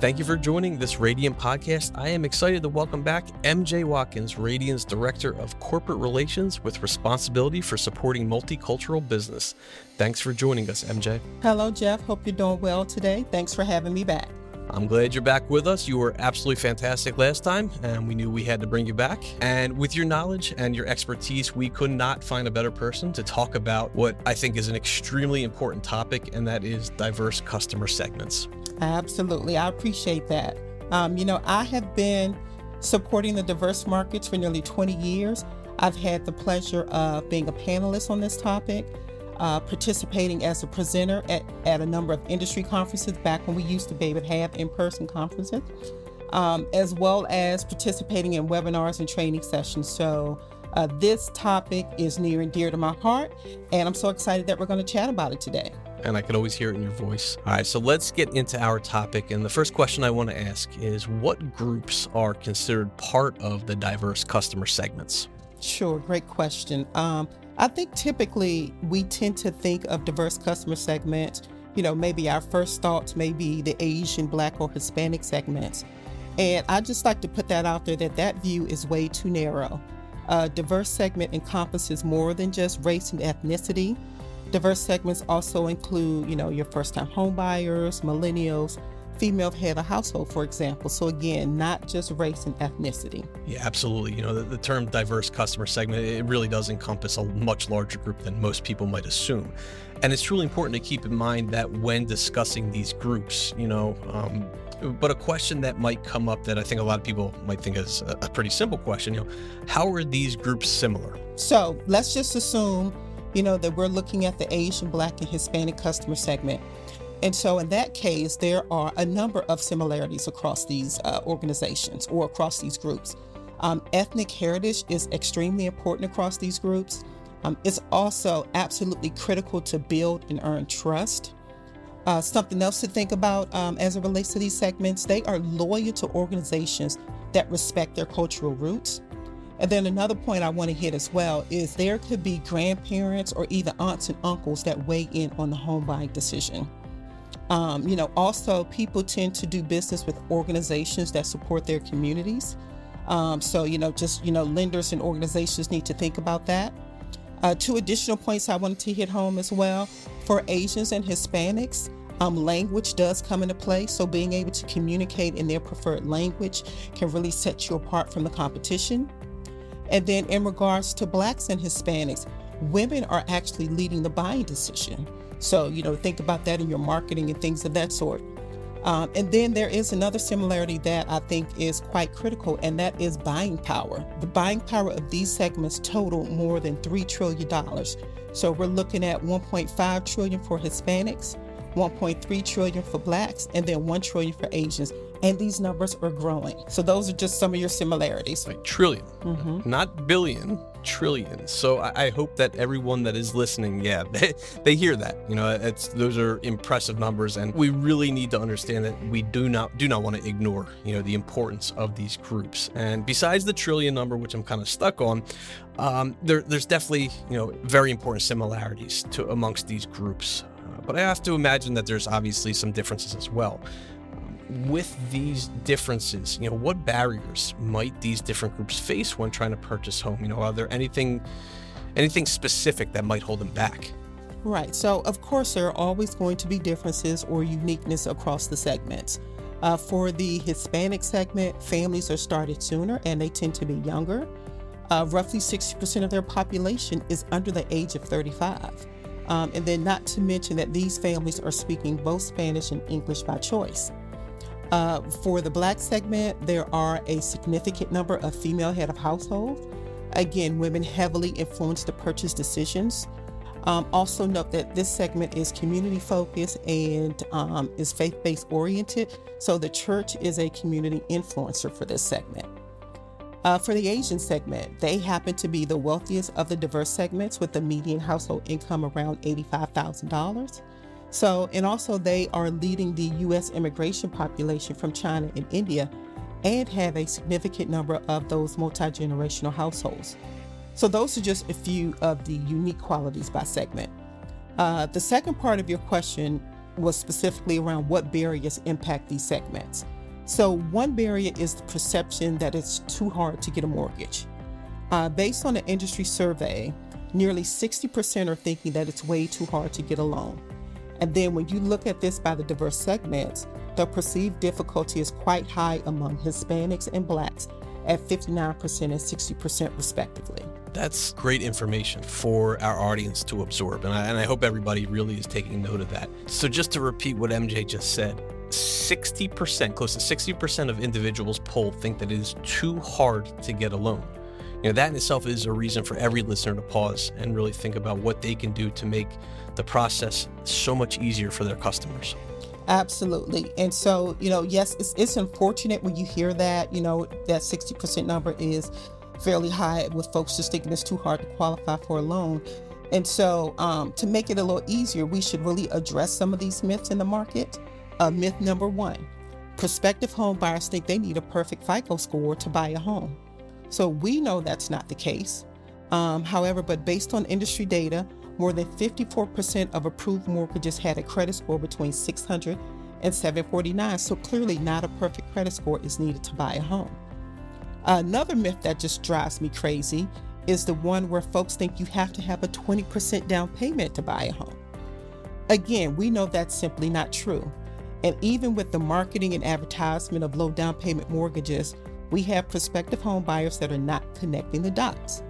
Thank you for joining this Radian podcast. I am excited to welcome back MJ Watkins, Radian's Director of Corporate Relations with responsibility for supporting multicultural business. Thanks for joining us, MJ. Hello, Jeff. Hope you're doing well today. Thanks for having me back. I'm glad you're back with us. You were absolutely fantastic last time, and we knew we had to bring you back. And with your knowledge and your expertise, we could not find a better person to talk about what I think is an extremely important topic, and that is diverse customer segments. Absolutely. I appreciate that. Um, you know, I have been supporting the diverse markets for nearly 20 years. I've had the pleasure of being a panelist on this topic uh, participating as a presenter at, at a number of industry conferences back when we used to be able to have in person conferences, um, as well as participating in webinars and training sessions. So, uh, this topic is near and dear to my heart, and I'm so excited that we're going to chat about it today. And I could always hear it in your voice. All right, so let's get into our topic. And the first question I want to ask is what groups are considered part of the diverse customer segments? Sure, great question. Um, I think typically we tend to think of diverse customer segments. You know, maybe our first thoughts may be the Asian, Black, or Hispanic segments. And I just like to put that out there that that view is way too narrow. A diverse segment encompasses more than just race and ethnicity. Diverse segments also include, you know, your first-time homebuyers, millennials, female head of household, for example. So again, not just race and ethnicity. Yeah, absolutely. You know, the, the, term diverse customer segment, it really does encompass a much larger group than most people might assume. And it's truly important to keep in mind that when discussing these groups, you know, um, but a question that might come up that I think a lot of people might think is a, a pretty simple question, you know, how are these groups similar? So let's just assume, you know, that we're looking at the Asian, Black, and Hispanic customer segment. And so, in that case, there are a number of similarities across these uh, organizations or across these groups. Um, ethnic heritage is extremely important across these groups. Um, it's also absolutely critical to build and earn trust. Uh, something else to think about um, as it relates to these segments they are loyal to organizations that respect their cultural roots. And then another point I want to hit as well is there could be grandparents or even aunts and uncles that weigh in on the home buying decision. Um, you know, also people tend to do business with organizations that support their communities. Um, so, you know, just, you know, lenders and organizations need to think about that. Uh, two additional points I wanted to hit home as well. For Asians and Hispanics, um, language does come into play. So, being able to communicate in their preferred language can really set you apart from the competition. And then, in regards to Blacks and Hispanics, women are actually leading the buying decision. So, you know, think about that in your marketing and things of that sort. Um, and then there is another similarity that I think is quite critical, and that is buying power. The buying power of these segments total more than $3 trillion. So we're looking at 1.5 trillion for Hispanics, 1.3 trillion for blacks, and then 1 trillion for Asians and these numbers are growing. So those are just some of your similarities. Like trillion, mm-hmm. not billion, trillion. So I, I, hope that everyone that is listening, yeah, they, they hear that. You know, it's those are impressive numbers, and we really need to understand that we do not do not want to ignore, you know, the importance of these groups. And besides the trillion number, which I'm kind of stuck on, um, there, there's definitely you know very important similarities to amongst these groups. Uh, but I have to imagine that there's obviously some differences as well with these differences, you know, what barriers might these different groups face when trying to purchase home? You know, are there anything anything specific that might hold them back? Right. So, of course, there are always going to be differences or uniqueness across the segments. Uh, for the Hispanic segment, families are started sooner and they tend to be younger. Uh, roughly 60% of their population is under the age of 35. Um, and then, not to mention that these families are speaking both Spanish and English by choice. Uh, for the black segment, there are a significant number of female head of households. Again, women heavily influence the purchase decisions. Um, also, note that this segment is community focused and um, is faith based oriented, so the church is a community influencer for this segment. Uh, for the Asian segment, they happen to be the wealthiest of the diverse segments with a median household income around $85,000. So, and also they are leading the US immigration population from China and India and have a significant number of those multi generational households. So, those are just a few of the unique qualities by segment. Uh, the second part of your question was specifically around what barriers impact these segments. So, one barrier is the perception that it's too hard to get a mortgage. Uh, based on an industry survey, nearly 60% are thinking that it's way too hard to get a loan. And then when you look at this by the diverse segments, the perceived difficulty is quite high among Hispanics and Blacks at 59% and 60% respectively. That's great information for our audience to absorb, and I, and I hope everybody really is taking note of that. So, just to repeat what MJ just said, 60%, close to 60% of individuals polled think that it is too hard to get a loan. You know, that in itself is a reason for every listener to pause and really think about what they can do to make the process so much easier for their customers. Absolutely. And so, you know, yes, it's, it's unfortunate when you hear that, you know, that 60% number is fairly high with folks just thinking it's too hard to qualify for a loan. And so, um, to make it a little easier, we should really address some of these myths in the market. Uh, myth number one prospective home buyers think they need a perfect FICO score to buy a home. So, we know that's not the case. Um, however, but based on industry data, more than 54% of approved mortgages had a credit score between 600 and 749. So, clearly, not a perfect credit score is needed to buy a home. Another myth that just drives me crazy is the one where folks think you have to have a 20% down payment to buy a home. Again, we know that's simply not true. And even with the marketing and advertisement of low down payment mortgages, we have prospective home buyers that are not connecting the dots.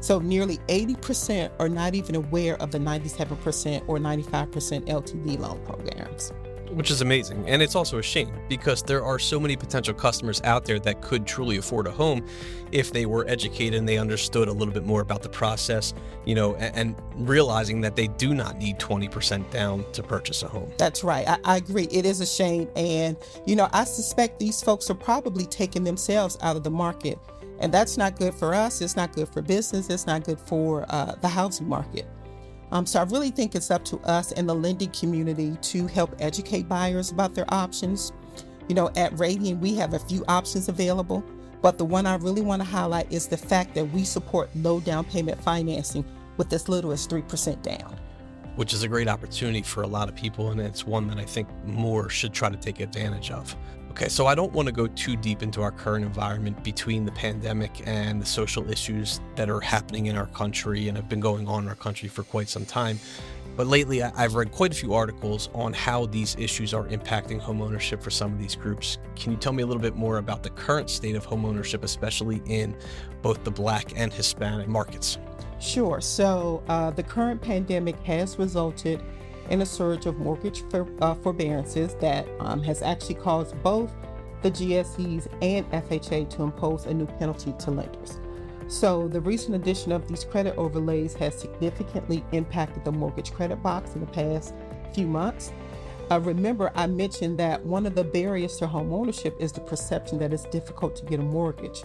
So nearly 80% are not even aware of the 97% or 95% LTV loan programs which is amazing. And it's also a shame because there are so many potential customers out there that could truly afford a home if they were educated and they understood a little bit more about the process, you know, and, and realizing that they do not need 20% down to purchase a home. That's right. I, I agree. It is a shame. And, you know, I suspect these folks are probably taking themselves out of the market. And that's not good for us. It's not good for business. It's not good for uh, the housing market. Um, so I really think it's up to us and the lending community to help educate buyers about their options. You know, at Radian, we have a few options available, but the one I really want to highlight is the fact that we support low down payment financing with as little as 3% down. Which is a great opportunity for a lot of people, and it's one that I think more should try to take advantage of. Okay, so I don't want to go too deep into our current environment between the pandemic and the social issues that are happening in our country and have been going on in our country for quite some time. But lately, I've read quite a few articles on how these issues are impacting homeownership for some of these groups. Can you tell me a little bit more about the current state of homeownership, especially in both the Black and Hispanic markets? Sure. So, uh, the current pandemic has resulted in a surge of mortgage for, uh, forbearances that um, has actually caused both the GSEs and FHA to impose a new penalty to lenders. So, the recent addition of these credit overlays has significantly impacted the mortgage credit box in the past few months. Uh, remember, I mentioned that one of the barriers to home ownership is the perception that it's difficult to get a mortgage,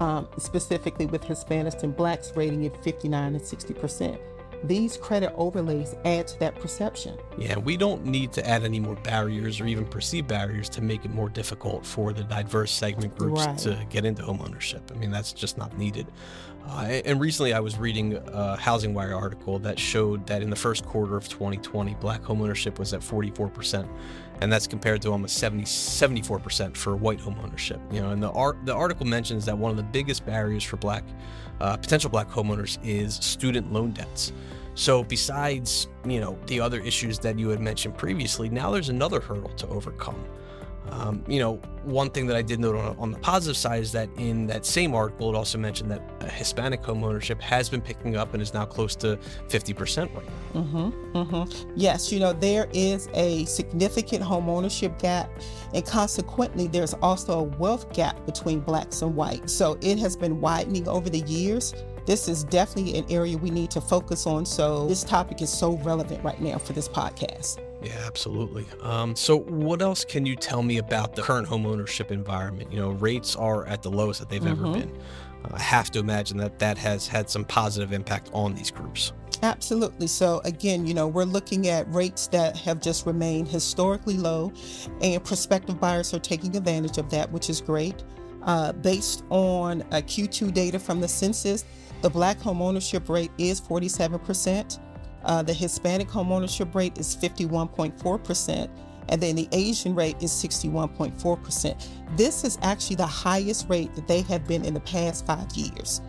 um, specifically with Hispanics and Blacks rating at 59 and 60 percent these credit overlays add to that perception. Yeah, we don't need to add any more barriers or even perceived barriers to make it more difficult for the diverse segment groups right. to get into homeownership. I mean, that's just not needed. Uh, and recently, I was reading a Housing Wire article that showed that in the first quarter of 2020, black homeownership was at 44%, and that's compared to almost 70, 74% for white homeownership. You know, and the art the article mentions that one of the biggest barriers for black uh, potential black homeowners is student loan debts. So besides, you know, the other issues that you had mentioned previously, now there's another hurdle to overcome. Um, you know, one thing that I did note on, on, the positive side is that in that same article, it also mentioned that Hispanic home ownership has been picking up and is now close to 50% right now. Mm-hmm, mm-hmm. Yes, you know, there is a significant home ownership gap, and consequently, there's also a wealth gap between blacks and whites. So it has been widening over the years this is definitely an area we need to focus on. So this topic is so relevant right now for this podcast. Yeah, absolutely. Um, so, what else can you tell me about the current homeownership environment? You know, rates are at the lowest that they've mm-hmm. ever been. Uh, I have to imagine that that has had some positive impact on these groups. Absolutely. So, again, you know, we're looking at rates that have just remained historically low, and prospective buyers are taking advantage of that, which is great. Uh, based on a Q2 data from the census, the black home ownership rate is 47%. Uh, the Hispanic homeownership rate is 51.4%, and then the Asian rate is 61.4%. This is actually the highest rate that they have been in the past five years.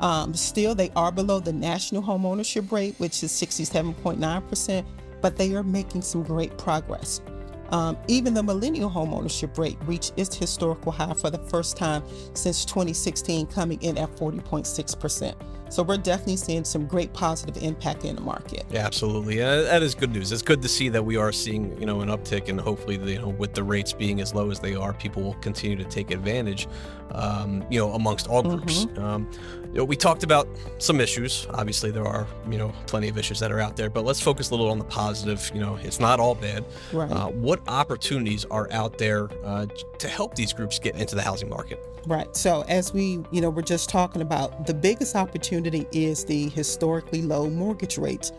Um, still, they are below the national homeownership rate, which is 67.9%, but they are making some great progress. Um, even the millennial homeownership rate reached its historical high for the first time since 2016, coming in at 40.6%. So we're definitely seeing some great positive impact in the market. Yeah, absolutely. Uh, that is good news. It's good to see that we are seeing, you know, an uptick, and hopefully, you know, with the rates being as low as they are, people will continue to take advantage, um, you know, amongst all groups. Mm-hmm. Um, you know, we talked about some issues. Obviously, there are, you know, plenty of issues that are out there, but let's focus a little on the positive. You know, it's not all bad. Right. Uh, what opportunities are out there uh, to help these groups get into the housing market? Right. So as we, you know, we're just talking about the biggest opportunity is the historically low mortgage rates.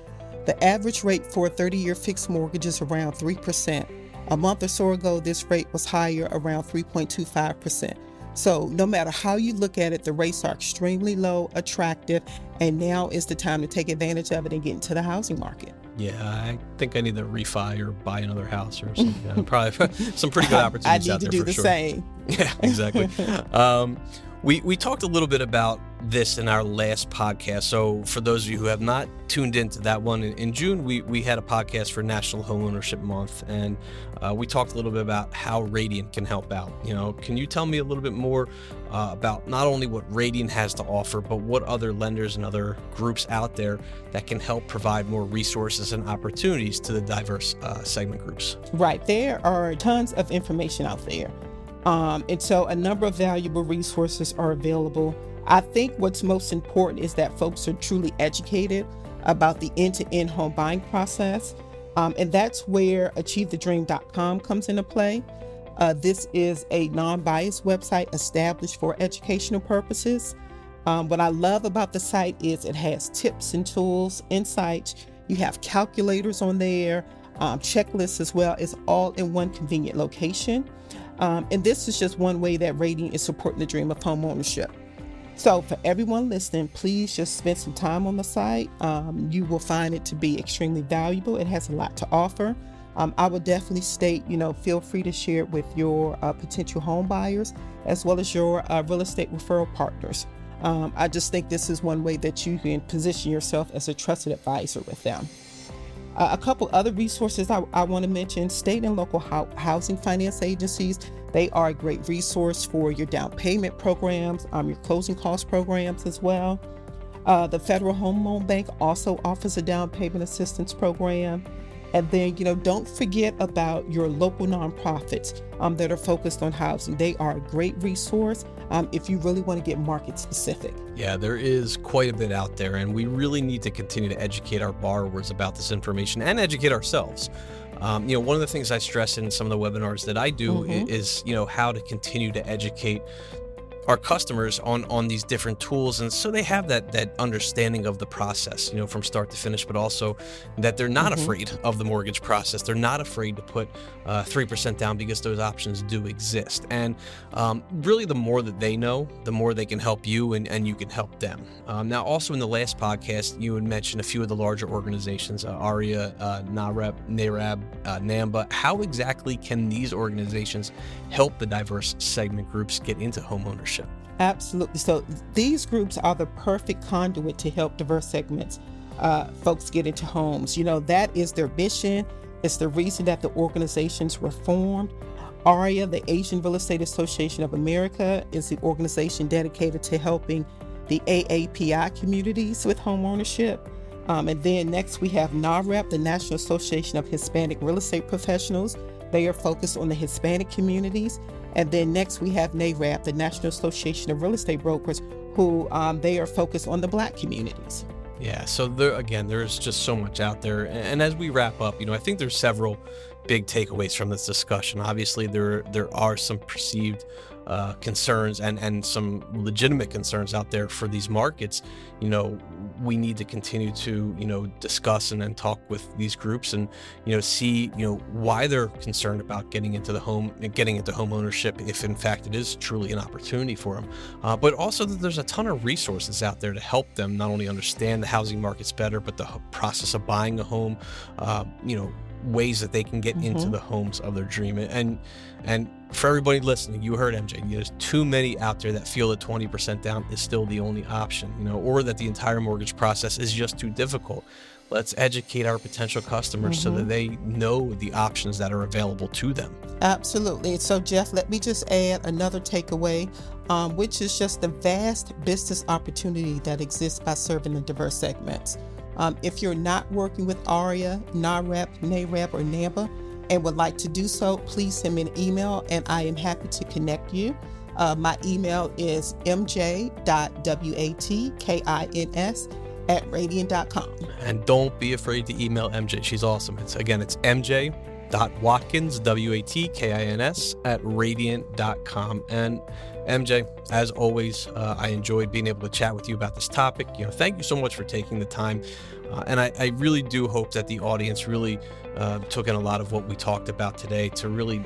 The average rate for a 30-year fixed mortgage is around 3%. A month or so ago, this rate was higher, around 3.25%. So, no matter how you look at it, the rates are extremely low, attractive, and now is the time to take advantage of it and get into the housing market. Yeah, I think I need to refi or buy another house or something. Probably some pretty good opportunities I need to do the sure. same. Yeah, exactly. um, we, we talked a little bit about this in our last podcast. So, for those of you who have not tuned into that one, in, in June, we, we had a podcast for National Homeownership Month, and uh, we talked a little bit about how Radian can help out. You know, can you tell me a little bit more uh, about not only what Radian has to offer, but what other lenders and other groups out there that can help provide more resources and opportunities to the diverse uh, segment groups? Right. There are tons of information out there. Um, and so a number of valuable resources are available. I think what's most important is that folks are truly educated about the end to end home buying process. Um, and that's where achievethedream.com comes into play. Uh, this is a non biased website established for educational purposes. Um, what I love about the site is it has tips and tools, insights. You have calculators on there, um, checklists as well. It's all in one convenient location. Um, and this is just one way that Radian is supporting the dream of home ownership. So, for everyone listening, please just spend some time on the site. Um, you will find it to be extremely valuable. It has a lot to offer. Um, I would definitely state, you know, feel free to share it with your uh, potential home buyers as well as your uh, real estate referral partners. Um, I just think this is one way that you can position yourself as a trusted advisor with them. Uh, a couple other resources I, I want to mention state and local ho- housing finance agencies. They are a great resource for your down payment programs, um, your closing cost programs as well. Uh, the Federal Home Loan Bank also offers a down payment assistance program. And then, you know, don't forget about your local nonprofits um, that are focused on housing. They are a great resource um, if you really want to get market specific. Yeah, there is quite a bit out there, and we really need to continue to educate our borrowers about this information and educate ourselves. Um, you know, one of the things I stress in some of the webinars that I do mm-hmm. is, you know, how to continue to educate our customers on on these different tools and so they have that that understanding of the process you know from start to finish but also that they're not mm-hmm. afraid of the mortgage process. They're not afraid to put uh, 3% down because those options do exist. And um, really the more that they know the more they can help you and, and you can help them. Um, now also in the last podcast you had mentioned a few of the larger organizations uh, AREAA uh, NAHREP NAREB uh, NAMMBA. How exactly can these organizations help the diverse segment groups get into homeownership Absolutely. So these groups are the perfect conduit to help diverse segments uh, folks get into homes. You know, that is their mission. It's the reason that the organizations were formed. AREAA, the Asian Real Estate Association of America, is the organization dedicated to helping the AAPI communities with home ownership. Um, and then next we have NAHREP, the National Association of Hispanic Real Estate Professionals. They are focused on the Hispanic communities. And then next we have NAREB, the National Association of Real Estate Brokers, who um, they are focused on the Black communities. Yeah, so there again, there's just so much out there. And as we wrap up, you know, I think there's several big takeaways from this discussion. Obviously, there there are some perceived uh, concerns and and some legitimate concerns out there for these markets, you know, we need to continue to you know discuss and then talk with these groups and you know see you know why they're concerned about getting into the home getting into home ownership if in fact it is truly an opportunity for them uh, but also that there's a ton of resources out there to help them not only understand the housing markets better but the process of buying a home uh, you know ways that they can get mm-hmm. into the homes of their dream and and for everybody listening you heard mj there's too many out there that feel that 20% down is still the only option you know or that the entire mortgage process is just too difficult let's educate our potential customers mm-hmm. so that mm-hmm. they know the options that are available to them absolutely so jeff let me just add another takeaway um, which is just the vast business opportunity that exists by serving the diverse segments um, if you're not working with AREAA, NAHREP, NAREB, or NAMMBA and would like to do so, please send me an email and I am happy to connect you. Uh, my email is mj.watkins at radian.com. And don't be afraid to email MJ. She's awesome. It's again, it's mj.watkins, w-a-t-k-i-n-s at radian.com. And MJ, as always, uh, I enjoyed being able to chat with you about this topic. You know, thank you so much for taking the time. Uh, and I, I, really do hope that the audience really uh, took in a lot of what we talked about today to really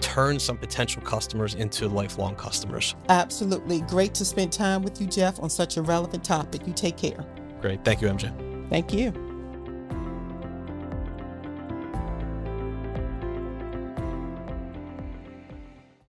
turn some potential customers into lifelong customers. Absolutely. Great to spend time with you, Jeff, on such a relevant topic. You take care. Great. Thank you, MJ. Thank you.